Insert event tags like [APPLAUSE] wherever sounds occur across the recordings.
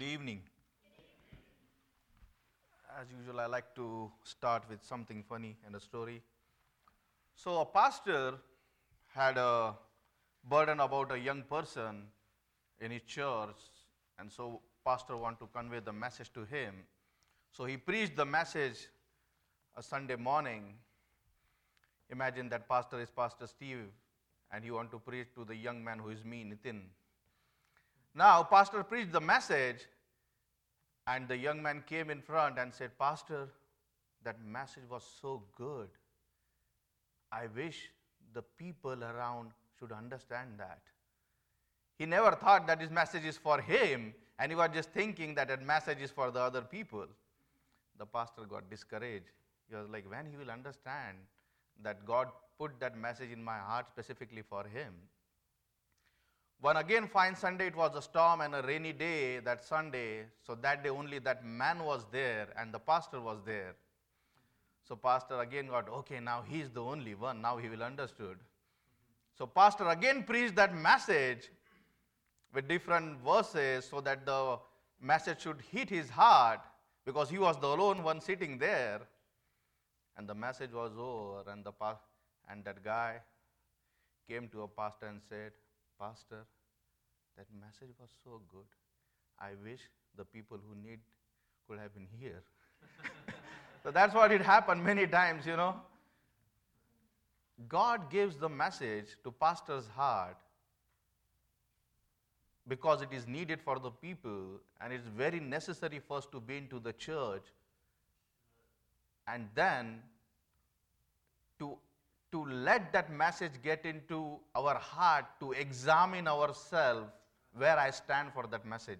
Good evening. As usual, I like to start with something funny and a story. So, a pastor had a burden about a young person in his church, and so pastor want to convey the message to him. So he preached the message a Sunday morning. Imagine that pastor is Pastor Steve, and he want to preach to the young man who is me, Nitin. Now, pastor preached the message, and the young man came in front and said, Pastor, that message was so good. I wish the people around should understand that. He never thought that his message is for him, and he was just thinking that that message is for the other people. The pastor got discouraged. He was like, when he will understand that God put that message in my heart specifically for him. One again fine Sunday, it was a storm and a rainy day that Sunday. So that day only that man was there and the pastor was there. So pastor again got, okay, now he's the only one. Now he will understood. So pastor again preached that message with different verses so that the message should hit his heart because he was the alone one sitting there. And the message was over and the pa- and that guy came to a pastor and said, Pastor, that message was so good. I wish the people who need could have been here. [LAUGHS] so that's what it happened many times, you know. God gives the message to pastor's heart because it is needed for the people and it's very necessary for us to be into the church and then to to let that message get into our heart to examine ourselves where I stand for that message.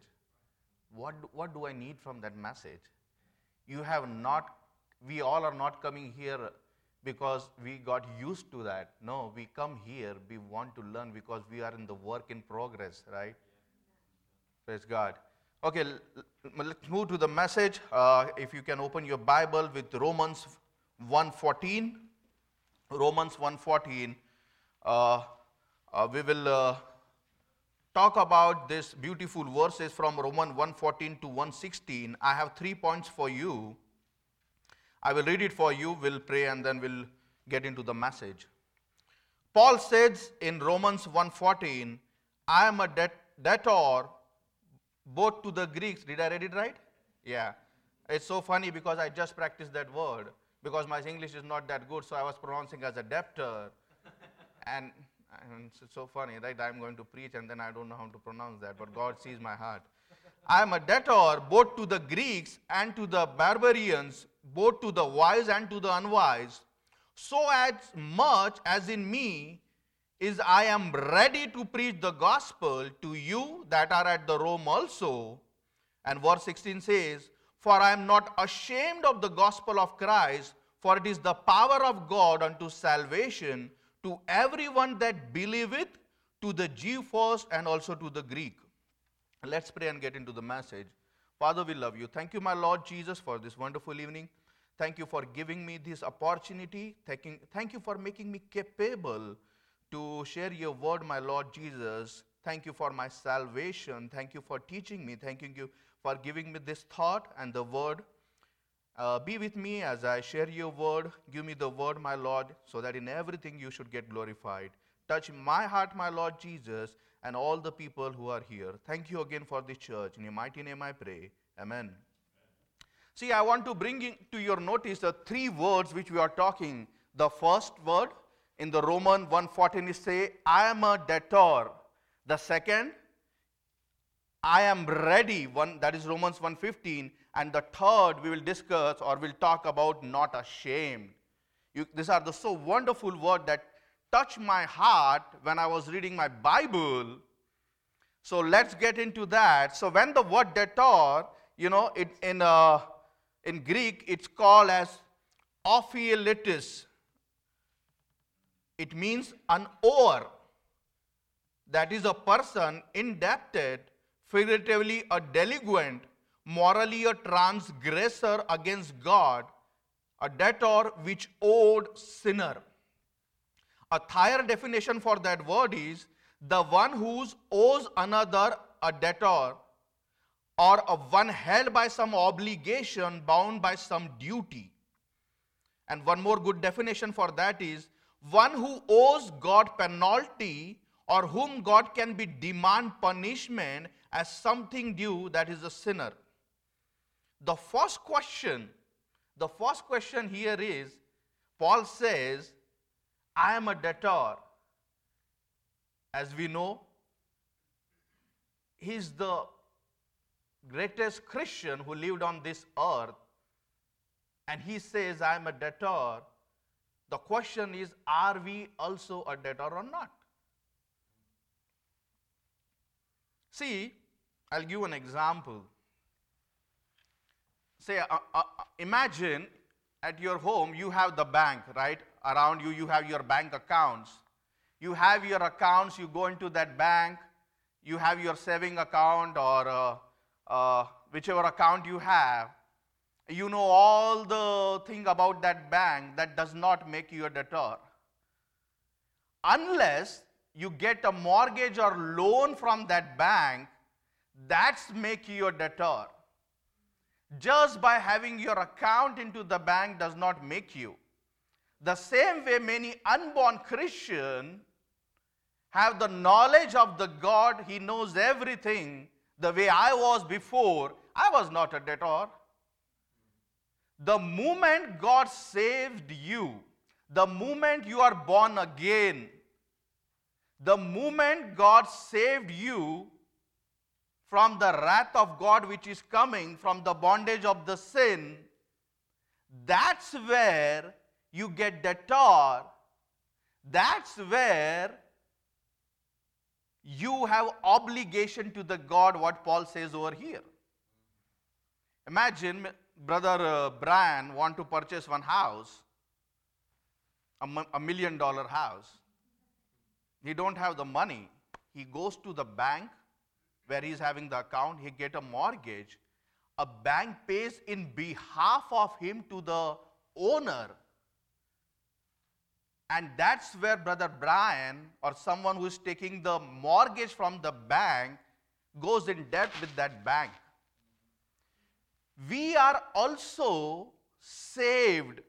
What, what do I need from that message? You have not, we all are not coming here because we got used to that. No, we come here, we want to learn because we are in the work in progress, right? Praise God. Okay, let's move to the message. Uh, if you can open your Bible with Romans 1.14. Romans 1.14, uh, uh, we will uh, talk about this beautiful verses from Romans 1.14 to 1.16. I have three points for you. I will read it for you, we'll pray, and then we'll get into the message. Paul says in Romans 1.14, I am a debt, debtor both to the Greeks. Did I read it right? Yeah. It's so funny because I just practiced that word because my English is not that good, so I was pronouncing as a debtor. and, and it's so funny, right? I'm going to preach and then I don't know how to pronounce that, but God sees my heart. I am a debtor both to the Greeks and to the barbarians, both to the wise and to the unwise. So as much as in me is I am ready to preach the gospel to you that are at the Rome also. And verse 16 says, for I am not ashamed of the gospel of Christ, for it is the power of God unto salvation to everyone that believeth, to the Jew first and also to the Greek. Let's pray and get into the message. Father, we love you. Thank you, my Lord Jesus, for this wonderful evening. Thank you for giving me this opportunity. Thank you for making me capable to share your word, my Lord Jesus. Thank you for my salvation. Thank you for teaching me. Thank you for giving me this thought and the word. Uh, be with me as I share your word. Give me the word, my Lord, so that in everything you should get glorified. Touch my heart, my Lord Jesus, and all the people who are here. Thank you again for this church. In your mighty name I pray. Amen. See, I want to bring in to your notice the three words which we are talking. The first word in the Roman 114 is say, I am a debtor. The second, I am ready, one, that is Romans 1.15. And the third we will discuss or we'll talk about not ashamed. You, these are the so wonderful words that touch my heart when I was reading my Bible. So let's get into that. So when the word debtor, you know, it, in, uh, in Greek, it's called as opheiletes. It means an ower. That is a person indebted figuratively a delinquent, morally a transgressor against God, a debtor which owed sinner. A higher definition for that word is the one who owes another a debtor or a one held by some obligation, bound by some duty. And one more good definition for that is one who owes God penalty or whom God can be demand punishment as something due that is a sinner. The first question, the first question here is Paul says, I am a debtor. As we know, he's the greatest Christian who lived on this earth. And he says, I am a debtor. The question is, are we also a debtor or not? See, I'll give an example. Say, uh, uh, imagine at your home you have the bank, right? Around you, you have your bank accounts. You have your accounts, you go into that bank, you have your saving account or uh, uh whichever account you have, you know all the thing about that bank that does not make you a debtor. Unless you get a mortgage or loan from that bank, that's make you a debtor. Just by having your account into the bank does not make you. The same way many unborn Christian have the knowledge of the God, he knows everything. The way I was before, I was not a debtor. The moment God saved you, the moment you are born again, the moment God saved you from the wrath of God which is coming from the bondage of the sin, that's where you get debtor. That's where you have obligation to the God, what Paul says over here. Imagine brother uh, Brian want to purchase one house, a million dollar house. He don't have the money. He goes to the bank where he's having the account. He get a mortgage. A bank pays in behalf of him to the owner. And that's where brother Brian or someone who is taking the mortgage from the bank goes in debt with that bank we are also saved.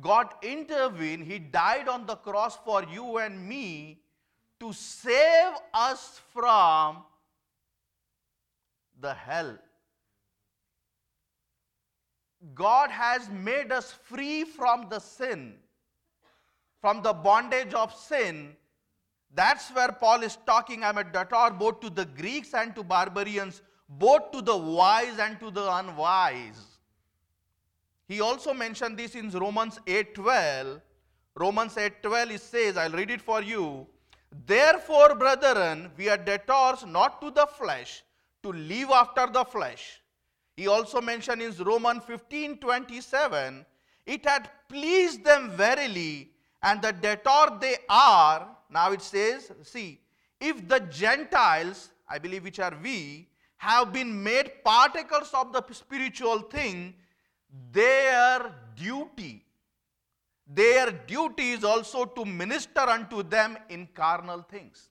God intervened, He died on the cross for you and me to save us from the hell. God has made us free from the sin, from the bondage of sin. That's where Paul is talking. I'm a debtor both to the Greeks and to barbarians both to the wise and to the unwise. He also mentioned this in Romans 8:12. Romans 8:12 it says, I'll read it for you. Therefore, brethren, we are debtors not to the flesh, to live after the flesh. He also mentioned in Romans 15:27, it had pleased them verily, and the debtor they are. Now it says, see, if the Gentiles, I believe which are we, have been made partakers of the spiritual thing, their duty, their duty is also to minister unto them in carnal things.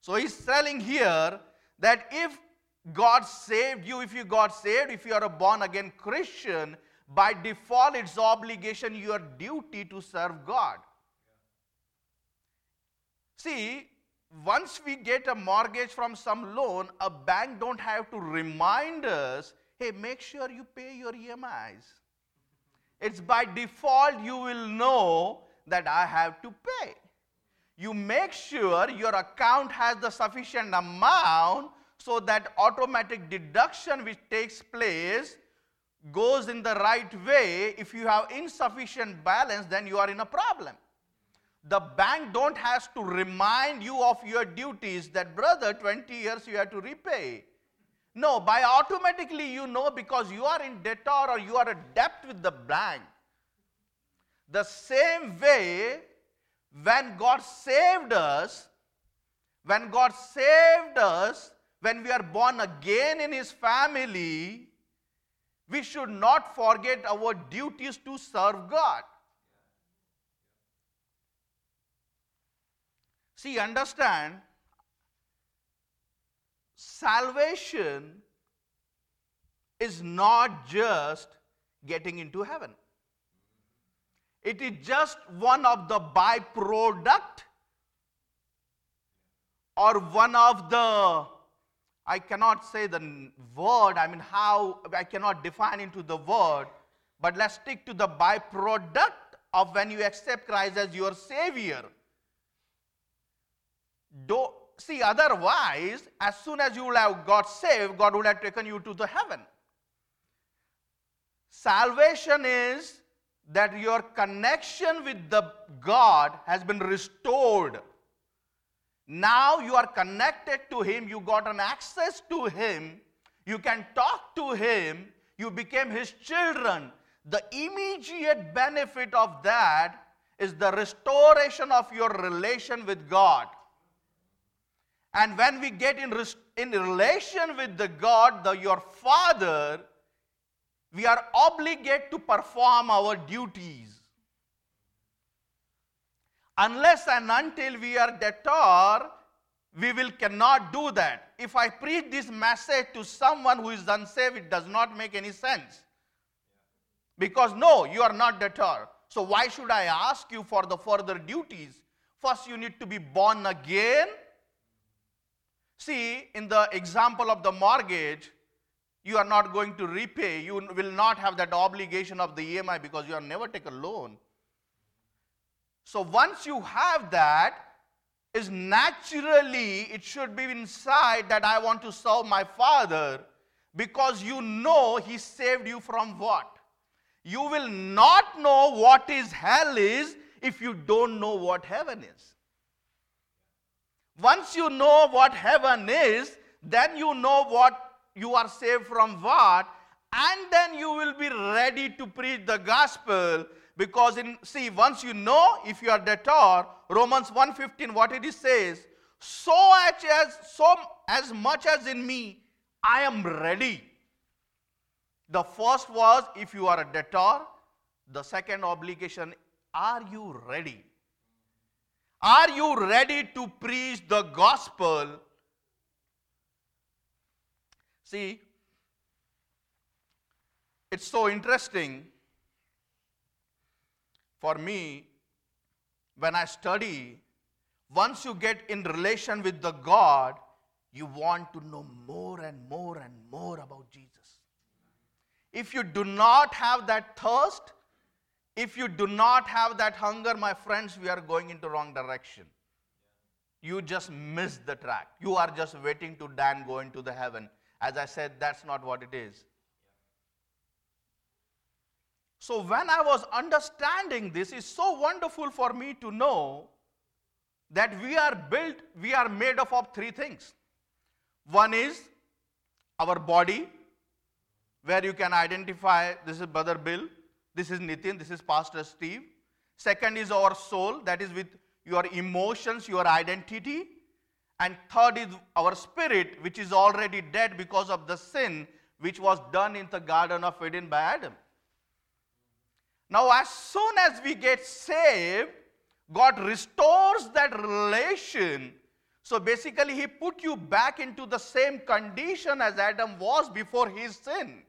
So he's telling here that if God saved you, if you got saved, if you are a born again Christian, by default it's obligation, your duty to serve God. See, once we get a mortgage from some loan, a bank don't have to remind us, hey, make sure you pay your EMIs. It's by default you will know that I have to pay. You make sure your account has the sufficient amount so that automatic deduction which takes place goes in the right way. If you have insufficient balance, then you are in a problem. The bank don't has to remind you of your duties that brother 20 years you have to repay. No by automatically you know because you are in debt or you are a debt with the bank. The same way when god saved us when god saved us when we are born again in his family we should not forget our duties to serve god See, understand, salvation is not just getting into heaven. It is just one of the byproduct or one of the I cannot say the word, I mean, how I cannot define into the word, but let's stick to the byproduct of when you accept Christ as your Savior. Do, see, otherwise, as soon as you would have got saved, God would have taken you to the heaven. Salvation is that your connection with the God has been restored. Now you are connected to Him, you got an access to Him, you can talk to Him, you became His children. The immediate benefit of that is the restoration of your relation with God. And when we get in, in relation with the God, the, your Father, we are obligated to perform our duties. Unless and until we are debtor, we will cannot do that. If I preach this message to someone who is unsaved, it does not make any sense. Because no, you are not debtor. So why should I ask you for the further duties? First, you need to be born again. See, in the example of the mortgage, you are not going to repay. You will not have that obligation of the EMI because you have never taken a loan. So once you have that, is naturally it should be inside that I want to serve my Father because you know He saved you from what? You will not know what is hell is if you don't know what heaven is. Once you know what heaven is, then you know what you are saved from what, and then you will be ready to preach the gospel because in see, once you know if you are debtor, Romans 1:15, what it says, so much as so as much as in me, I am ready. The first was if you are a debtor, the second obligation, are you ready? Are you ready to preach the gospel? See, it's so interesting for me, when I study, once you get in relation with the God, you want to know more and more and more about Jesus. If you do not have that thirst, if you do not have that hunger, my friends, we are going into wrong direction. You just miss the track. You are just waiting to Dan go into the heaven. As I said, that's not what it is. So when I was understanding this, it's so wonderful for me to know that we are built, we are made up of three things. One is our body, where you can identify this is Brother Bill, this is Nitin, this is Pastor Steve. Second is our soul, that is with your emotions, your identity. And third is our spirit, which is already dead because of the sin which was done in the Garden of Eden by Adam. Now, as soon as we get saved, God restores that relation. So basically, He put you back into the same condition as Adam was before his sin.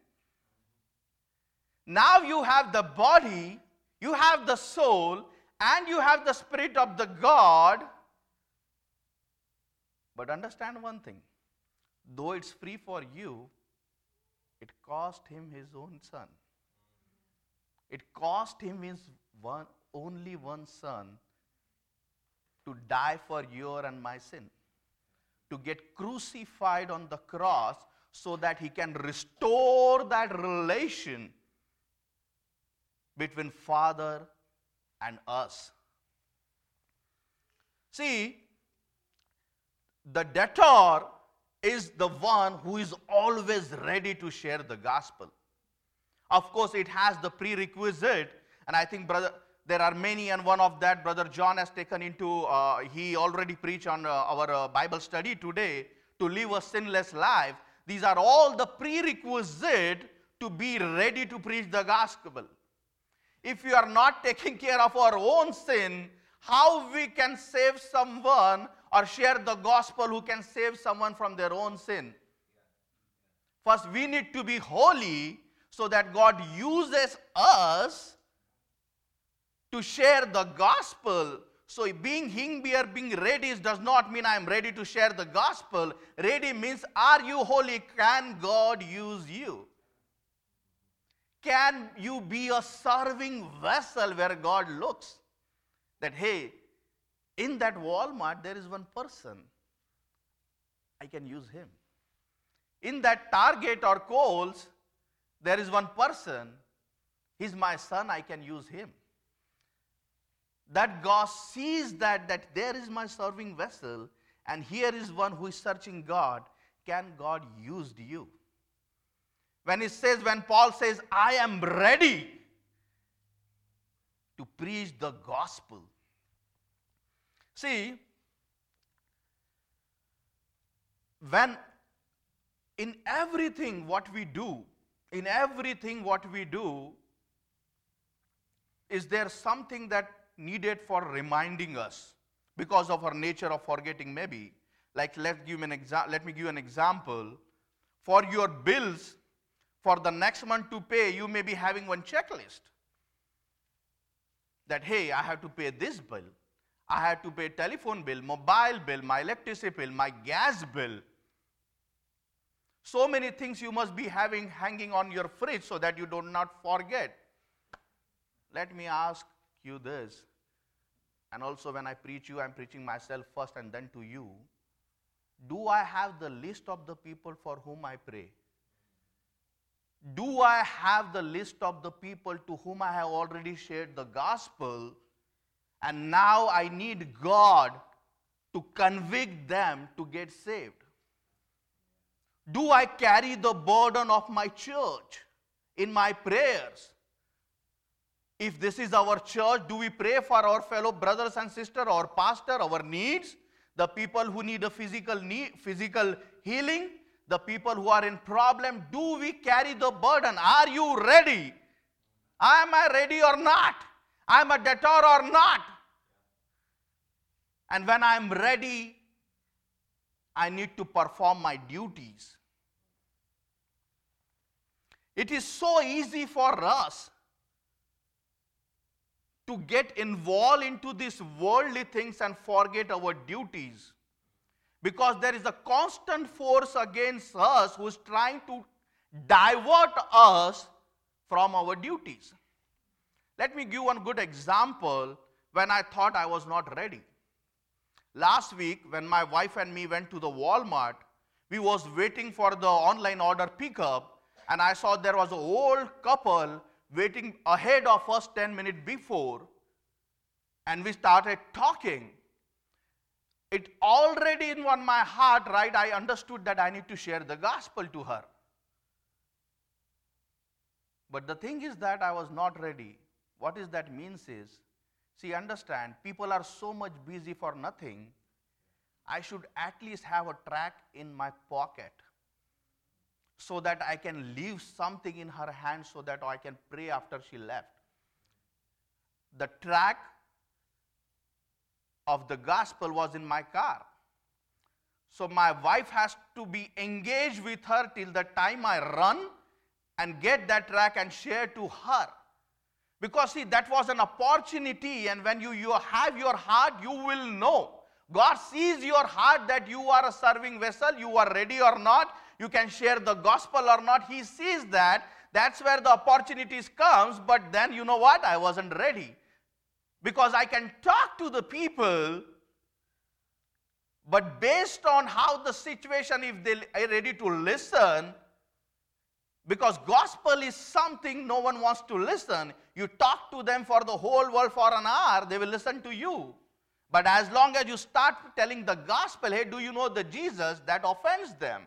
Now you have the body, you have the soul, and you have the spirit of the God. But understand one thing though it's free for you, it cost him his own son. It cost him his one, only one son to die for your and my sin, to get crucified on the cross so that he can restore that relation between Father and us. See, the debtor is the one who is always ready to share the gospel. Of course, it has the prerequisite, and I think, brother, there are many, and one of that, brother John has taken into. Uh, he already preached on uh, our uh, Bible study today to live a sinless life. These are all the prerequisite to be ready to preach the gospel. If we are not taking care of our own sin, how we can save someone or share the gospel who can save someone from their own sin. First, we need to be holy so that God uses us to share the gospel. So, being here, being ready does not mean I am ready to share the gospel. Ready means, are you holy? Can God use you? Can you be a serving vessel where God looks? That, hey, in that Walmart, there is one person. I can use him. In that Target or Kohl's, there is one person. He's my son, I can use him. That God sees that, that there is my serving vessel, and here is one who is searching God. Can God use you? When he says, when Paul says, I am ready to preach the gospel. See, when in everything what we do, in everything what we do, is there something that needed for reminding us because of our nature of forgetting maybe like let give an exa- let me give an example for your bills for the next month to pay, you may be having one checklist. That, hey, I have to pay this bill. I have to pay telephone bill, mobile bill, my electricity bill, my gas bill. So many things you must be having hanging on your fridge so that you do not forget. Let me ask you this. And also, when I preach you, I'm preaching myself first and then to you. Do I have the list of the people for whom I pray? do I have the list of the people to whom I have already shared the gospel? And now I need God to convict them to get saved. Do I carry the burden of my church in my prayers? If this is our church, do we pray for our fellow brothers and sisters, our pastor, our needs, the people who need a physical need, physical healing? the people who are in problem, do we carry the burden? Are you ready? Am I ready or not? I'm a debtor or not? And when I'm ready, I need to perform my duties. It is so easy for us to get involved into these worldly things and forget our duties because there is a constant force against us who is trying to divert us from our duties. Let me give one good example when I thought I was not ready. Last week, when my wife and me went to the Walmart, we was waiting for the online order pickup, and I saw there was an old couple waiting ahead of us 10 minutes before, and we started talking it already in one my heart, right? I understood that I need to share the gospel to her. But the thing is that I was not ready. What is that means is, see, understand, people are so much busy for nothing. I should at least have a track in my pocket so that I can leave something in her hand so that I can pray after she left. The track of the gospel was in my car. So my wife has to be engaged with her till the time I run and get that track and share to her. Because see, that was an opportunity, and when you, you have your heart, you will know. God sees your heart that you are a serving vessel, you are ready or not, you can share the gospel or not. He sees that. That's where the opportunities comes, but then you know what? I wasn't ready. Because I can talk to the people, but based on how the situation, if they are ready to listen, because gospel is something no one wants to listen. You talk to them for the whole world for an hour, they will listen to you. But as long as you start telling the gospel, hey, do you know the Jesus, that offends them.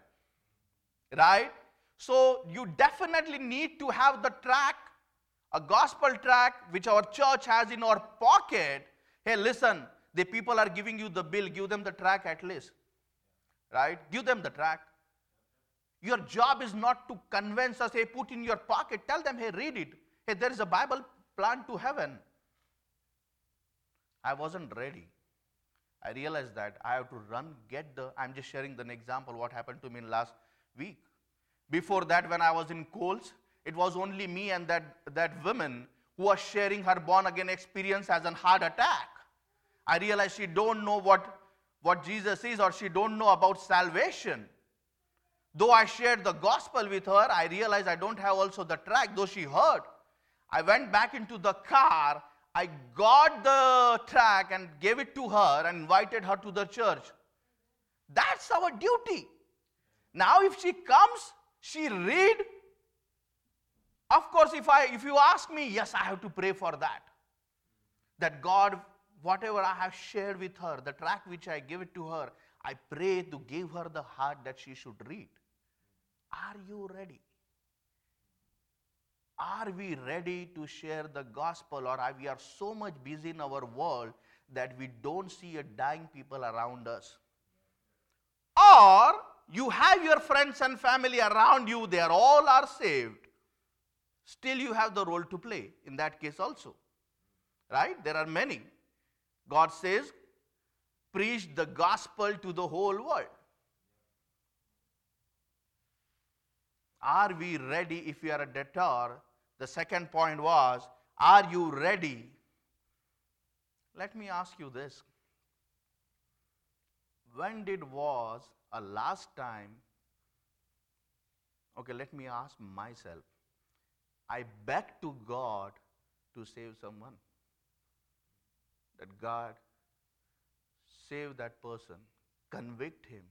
Right? So you definitely need to have the track a gospel track which our church has in our pocket. Hey, listen, the people are giving you the bill, give them the track at least. Right? Give them the tract. Your job is not to convince us, hey, put in your pocket. Tell them, hey, read it. Hey, there is a Bible plan to heaven. I wasn't ready. I realized that I have to run, get the. I'm just sharing an example what happened to me in last week. Before that, when I was in Kohl's, it was only me and that, that woman who was sharing her born again experience as a heart attack. I realized she don't know what, what Jesus is or she don't know about salvation. Though I shared the gospel with her, I realized I don't have also the track, though she heard. I went back into the car, I got the track and gave it to her and invited her to the church. That's our duty. Now, if she comes, she read. Of course, if I if you ask me, yes, I have to pray for that. That God, whatever I have shared with her, the track which I give it to her, I pray to give her the heart that she should read. Are you ready? Are we ready to share the gospel or are we are so much busy in our world that we don't see a dying people around us? Or you have your friends and family around you, they are all are saved. Still you have the role to play in that case also. Right? There are many. God says, preach the gospel to the whole world. Are we ready if we are a debtor? The second point was, are you ready? Let me ask you this. When did was a last time? Okay, let me ask myself. I begged to God to save someone. That God save that person, convict him.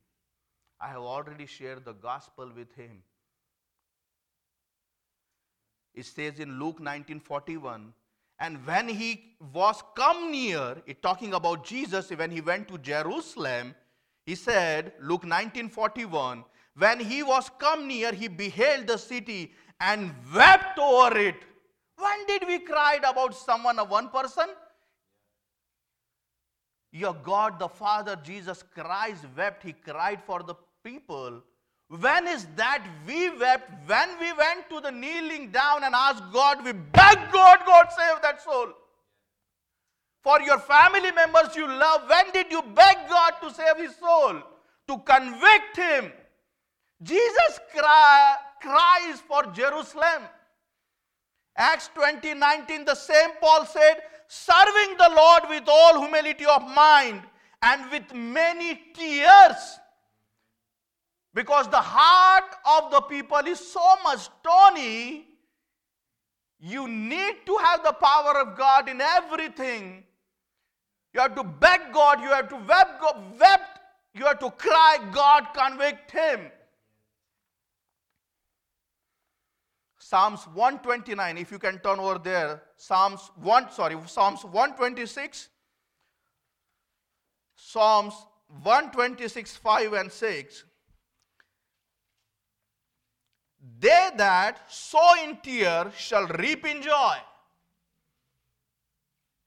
I have already shared the gospel with him. It says in Luke 1941, and when he was come near, it talking about Jesus, when he went to Jerusalem, he said, Luke 1941, when he was come near, he beheld the city and wept over it. When did we cried about someone, of one person? Your God, the Father, Jesus Christ wept. He cried for the people when is that we wept? When we went to the kneeling down and asked God, we begged God, God save that soul. For your family members you love, when did you beg God to save his soul? To convict him. Jesus cry, cries for Jerusalem. Acts 20 19, the same Paul said, serving the Lord with all humility of mind and with many tears because the heart of the people is so much stony, you need to have the power of God in everything. You have to beg God, you have to weep, weep you have to cry, God, convict him. Psalms 129, if you can turn over there, Psalms 1, sorry, Psalms 126, Psalms 126, 5 and 6. They that sow in tears shall reap in joy.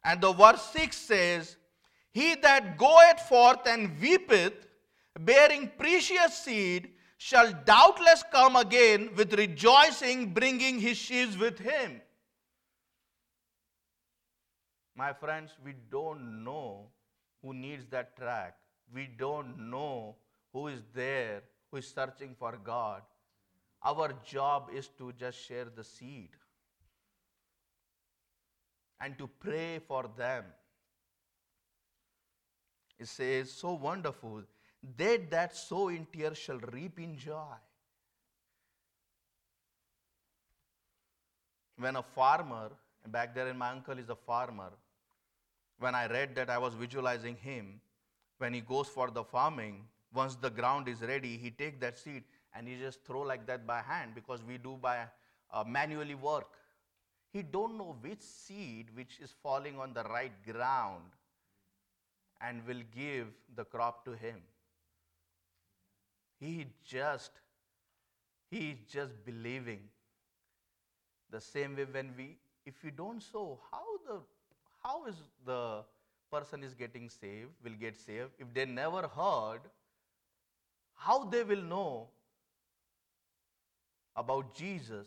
And the verse 6 says, He that goeth forth and weepeth, bearing precious seed, shall doubtless come again with rejoicing, bringing his sheaves with him. My friends, we don't know who needs that track. We don't know who is there, who is searching for God. Our job is to just share the seed and to pray for them. It says, so wonderful. They that sow in tears shall reap in joy. When a farmer, back there, in my uncle is a farmer, when I read that, I was visualizing him. When he goes for the farming, once the ground is ready, he take that seed and he just throw like that by hand because we do by uh, manually work. He don't know which seed which is falling on the right ground and will give the crop to him. He just he is just believing. The same way when we if we don't sow, how the how is the person is getting saved, will get saved? If they never heard, how they will know about Jesus,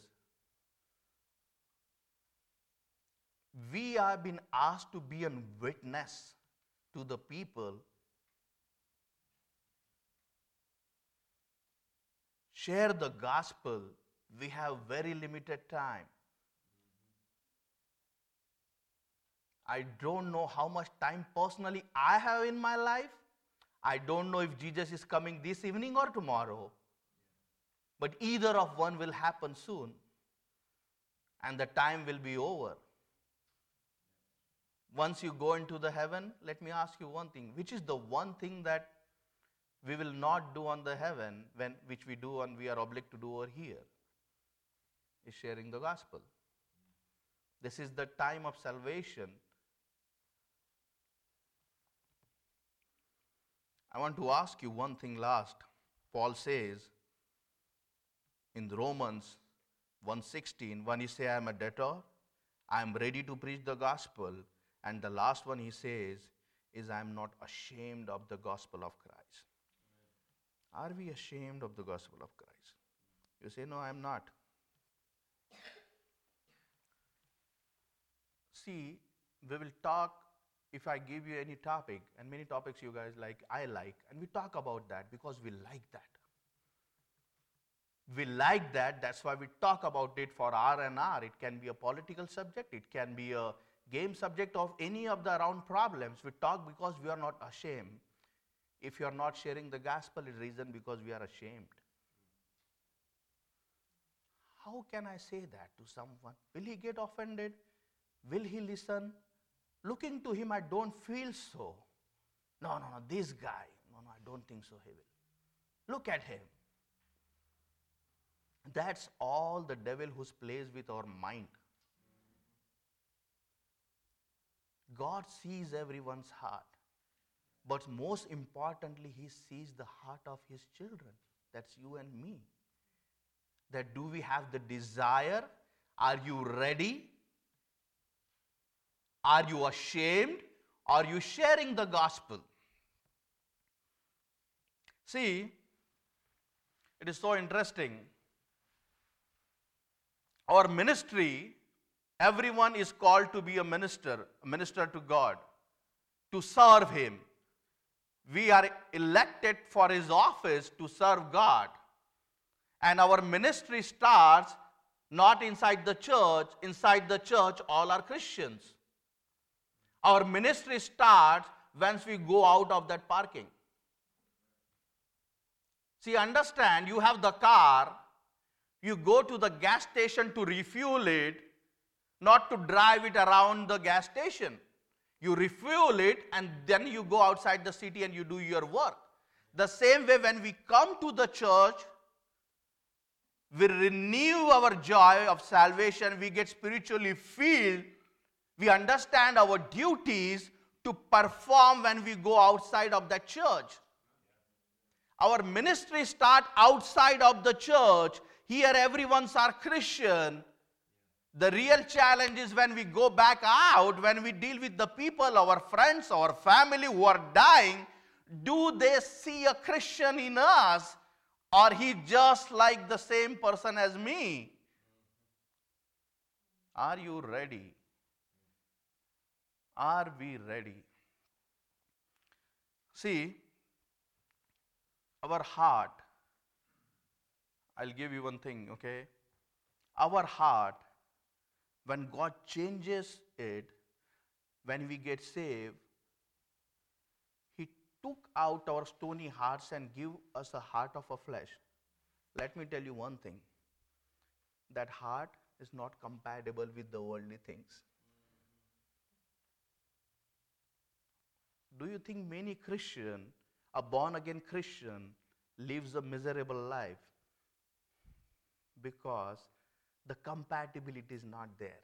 we have been asked to be a witness to the people, share the gospel. We have very limited time. I don't know how much time personally I have in my life. I don't know if Jesus is coming this evening or tomorrow. But either of one will happen soon, and the time will be over. Once you go into the heaven, let me ask you one thing. Which is the one thing that we will not do on the heaven when which we do and we are obliged to do over here? Is sharing the gospel. This is the time of salvation. I want to ask you one thing last. Paul says in romans 116 when he say i am a debtor i am ready to preach the gospel and the last one he says is i am not ashamed of the gospel of christ are we ashamed of the gospel of Christ? You say, No, I'm not. See, we will talk if I give you any topic, and many topics you guys like, I like, and we talk about that because we like that. We like that, that's why we talk about it for R and R. It can be a political subject, it can be a game subject of any of the around problems. We talk because we are not ashamed. If you are not sharing the gospel, it's reason because we are ashamed. How can I say that to someone? Will he get offended? Will he listen? Looking to him, I don't feel so. No, no, no, this guy. No, no, I don't think so, he will. Look at him. That's all the devil who's plays with our mind. God sees everyone's heart. But most importantly, he sees the heart of his children. That's you and me. That do we have the desire? Are you ready? Are you ashamed? Are you sharing the gospel? See, it is so interesting. Our ministry, everyone is called to be a minister, a minister to God, to serve Him, we are elected for his office to serve God. And our ministry starts not inside the church, inside the church, all are Christians. Our ministry starts once we go out of that parking. See, understand, you have the car, you go to the gas station to refuel it, not to drive it around the gas station you refuel it, and then you go outside the city and you do your work. The same way, when we come to the church, we renew our joy of salvation, we get spiritually filled, we understand our duties to perform when we go outside of the church. Our ministry start outside of the church. Here everyone's are Christian. The real challenge is when we go back out, when we deal with the people, our friends, our family who are dying, do they see a Christian in us or he just like the same person as me? Are you ready? Are we ready? See, our heart, I'll give you one thing, okay? Our heart when God changes it, when we get saved, He took out our stony hearts and give us a heart of a flesh. Let me tell you one thing. That heart is not compatible with the worldly things. Do you think many Christian, a born again Christian, lives a miserable life? Because the compatibility is not there.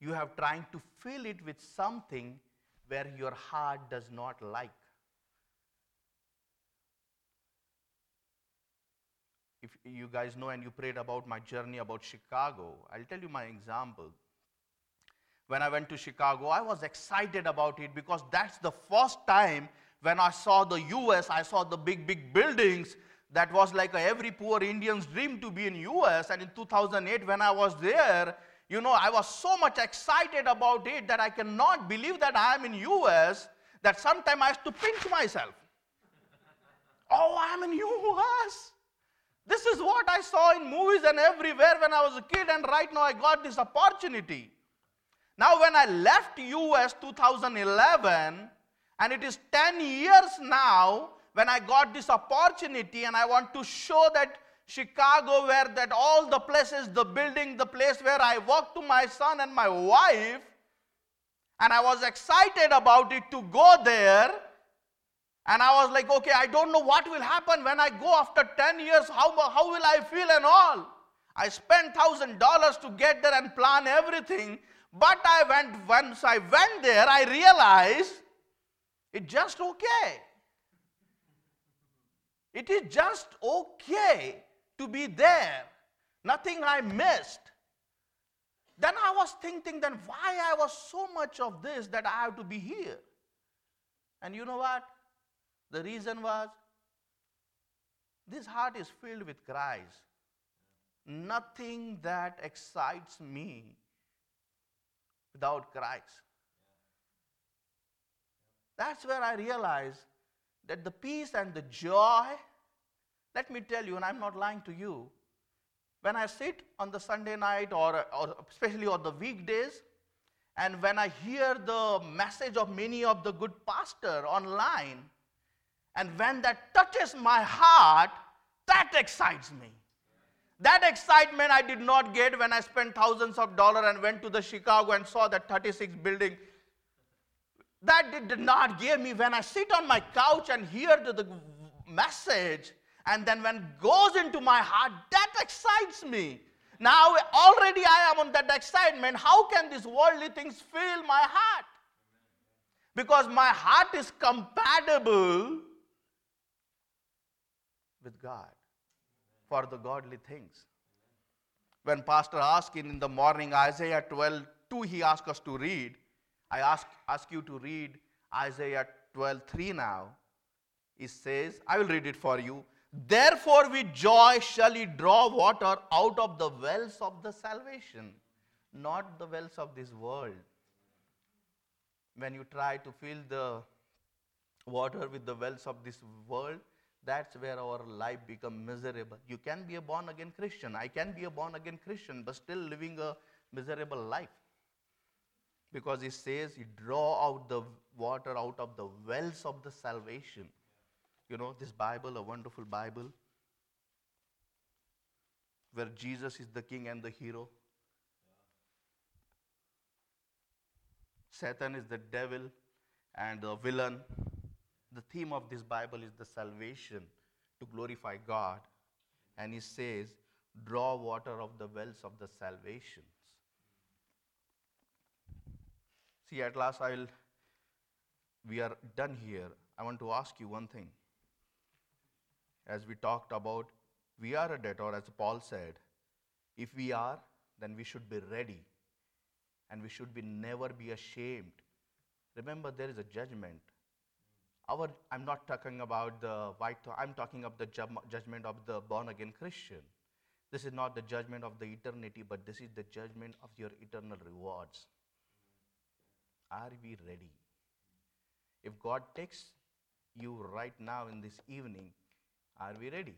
You have trying to fill it with something where your heart does not like. If you guys know and you prayed about my journey about Chicago, I'll tell you my example. When I went to Chicago, I was excited about it because that's the first time when I saw the US, I saw the big, big buildings, that was like every poor Indian's dream to be in US. And in 2008, when I was there, you know, I was so much excited about it that I cannot believe that I am in US that sometimes I have to pinch myself. oh, I'm in US. This is what I saw in movies and everywhere when I was a kid, and right now I got this opportunity. Now, when I left US 2011, and it is 10 years now when I got this opportunity, and I want to show that Chicago, where that all the places, the building, the place where I work to my son and my wife, and I was excited about it to go there. And I was like, okay, I don't know what will happen when I go after 10 years. How, how will I feel and all? I spent $1,000 to get there and plan everything. But I went, once I went there, I realized it's just okay. It is just okay to be there. Nothing I missed. Then I was thinking, then why I was so much of this that I have to be here? And you know what? The reason was this heart is filled with Christ. Nothing that excites me without Christ. That's where I realized that the peace and the joy, let me tell you, and I'm not lying to you, when I sit on the Sunday night or, or especially on the weekdays, and when I hear the message of many of the good pastor online, and when that touches my heart, that excites me. That excitement I did not get when I spent thousands of dollars and went to the Chicago and saw that 36 building. That did not give me when I sit on my couch and hear the, message and then when goes into my heart, that excites me. Now already I am on that excitement. How can these worldly things fill my heart? Because my heart is compatible with God for the godly things. When Pastor asked in the morning Isaiah 12 2, he asked us to read. I ask, ask you to read Isaiah 12 3 now. It says, I will read it for you. Therefore, with joy shall he draw water out of the wells of the salvation, not the wells of this world. When you try to fill the water with the wells of this world, that's where our life becomes miserable. You can be a born again Christian. I can be a born again Christian, but still living a miserable life. Because it says, you draw out the water out of the wells of the salvation. You know, this Bible, a wonderful Bible, where Jesus is the king and the hero. Satan is the devil and the villain. The theme of this Bible is the salvation to glorify God. And he says, draw water of the wells of the salvations. See, at last I will, we are done here. I want to ask you one thing. As we talked about, we are a debtor, as Paul said. If we are, then we should be ready. And we should be never be ashamed. Remember, there is a judgment our, I'm not talking about the white, I'm talking of the judgment of the born again Christian. This is not the judgment of the eternity, but this is the judgment of your eternal rewards. Are we ready? If God takes you right now in this evening, are we ready?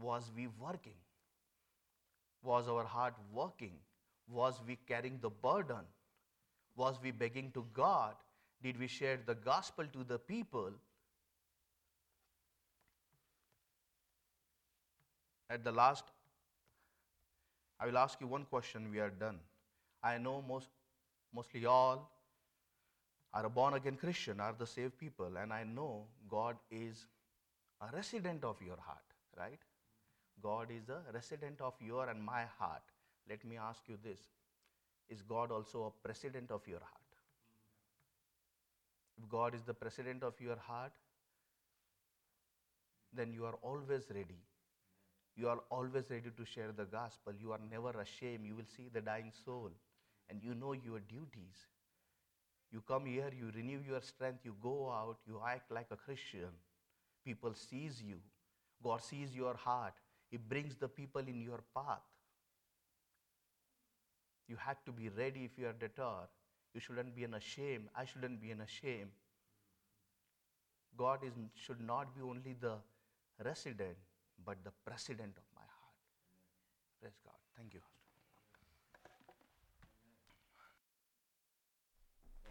Was we working? Was our heart working? Was we carrying the burden? Was we begging to God did we share the gospel to the people? At the last, I will ask you one question. We are done. I know most, mostly all are a born again Christian, are the saved people, and I know God is a resident of your heart, right? God is a resident of your and my heart. Let me ask you this Is God also a president of your heart? If God is the president of your heart, then you are always ready. You are always ready to share the gospel. You are never ashamed. You will see the dying soul and you know your duties. You come here, you renew your strength, you go out, you act like a Christian. People sees you. God sees your heart. He brings the people in your path. You have to be ready if you are deterred. You shouldn't be in a shame. I shouldn't be in a shame. God is, should not be only the resident, but the president of my heart. Praise God. Thank you.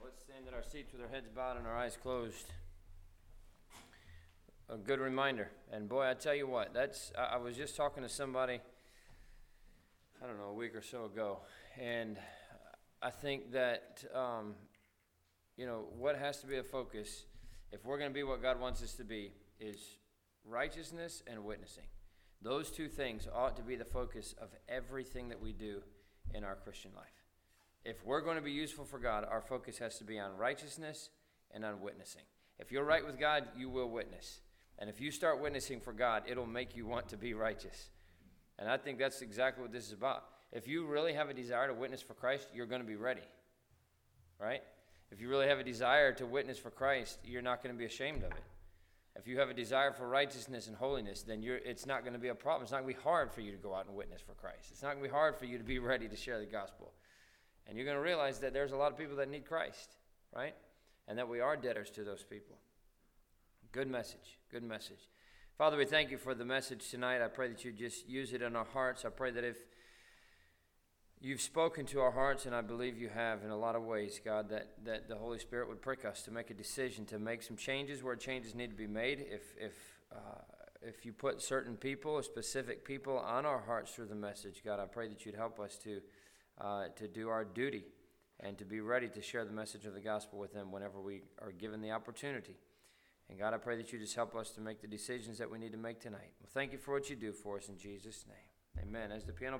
Let's stand at our seats with our heads bowed and our eyes closed. A good reminder. And boy, I tell you what, that's I, was just talking to somebody I don't know, a week or so ago, and I think that um, you know what has to be a focus if we're going to be what God wants us to be is righteousness and witnessing. Those two things ought to be the focus of everything that we do in our Christian life. If we're going to be useful for God, our focus has to be on righteousness and on witnessing. If you're right with God, you will witness. And if you start witnessing for God, it'll make you want to be righteous. And I think that's exactly what this is about. If you really have a desire to witness for Christ, you're going to be ready. Right? If you really have a desire to witness for Christ, you're not going to be ashamed of it. If you have a desire for righteousness and holiness, then it's not going to be a problem. It's not going to be hard for you to go out and witness for Christ. It's not going to be hard for you to be ready to share the gospel. And you're going to realize that there's a lot of people that need Christ, right? And that we are debtors to those people. Good message. Good message. Father, we thank you for the message tonight. I pray that you just use it in our hearts. I pray that if you've spoken to our hearts, and I believe you have in a lot of ways, God, that, that the Holy Spirit would prick us to make a decision, to make some changes where changes need to be made. If, if, uh, if you put certain people, specific people, on our hearts through the message, God, I pray that you'd help us to, uh, to do our duty and to be ready to share the message of the gospel with them whenever we are given the opportunity. And God, I pray that you just help us to make the decisions that we need to make tonight. Well, thank you for what you do for us in Jesus' name. Amen. As the piano